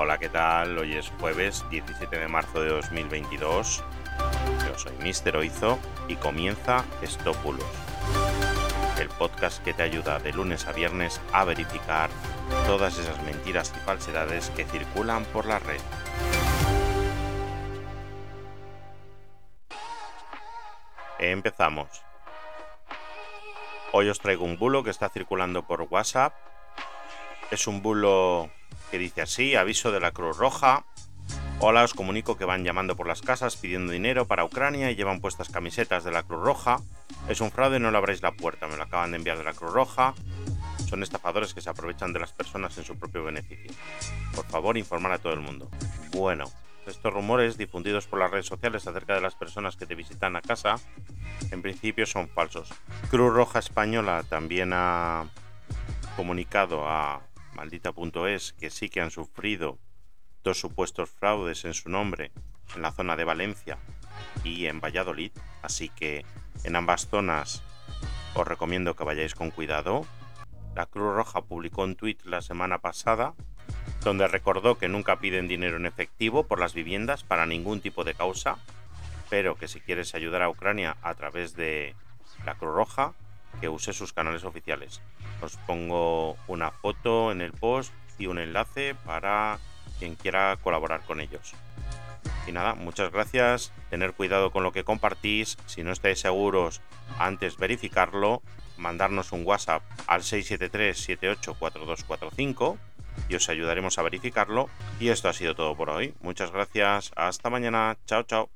Hola, ¿qué tal? Hoy es jueves 17 de marzo de 2022. Yo soy Mister Oizo y comienza Estópulos, el podcast que te ayuda de lunes a viernes a verificar todas esas mentiras y falsedades que circulan por la red. Empezamos. Hoy os traigo un bulo que está circulando por WhatsApp. Es un bulo que dice así, aviso de la Cruz Roja. Hola, os comunico que van llamando por las casas pidiendo dinero para Ucrania y llevan puestas camisetas de la Cruz Roja. Es un fraude, no le abráis la puerta, me lo acaban de enviar de la Cruz Roja. Son estafadores que se aprovechan de las personas en su propio beneficio. Por favor, informar a todo el mundo. Bueno, estos rumores difundidos por las redes sociales acerca de las personas que te visitan a casa, en principio son falsos. Cruz Roja Española también ha comunicado a maldita.es que sí que han sufrido dos supuestos fraudes en su nombre en la zona de Valencia y en Valladolid, así que en ambas zonas os recomiendo que vayáis con cuidado. La Cruz Roja publicó un tuit la semana pasada donde recordó que nunca piden dinero en efectivo por las viviendas para ningún tipo de causa, pero que si quieres ayudar a Ucrania a través de la Cruz Roja, que use sus canales oficiales. Os pongo una foto en el post y un enlace para quien quiera colaborar con ellos. Y nada, muchas gracias. Tener cuidado con lo que compartís. Si no estáis seguros, antes verificarlo. Mandarnos un WhatsApp al 673-784245 y os ayudaremos a verificarlo. Y esto ha sido todo por hoy. Muchas gracias. Hasta mañana. Chao, chao.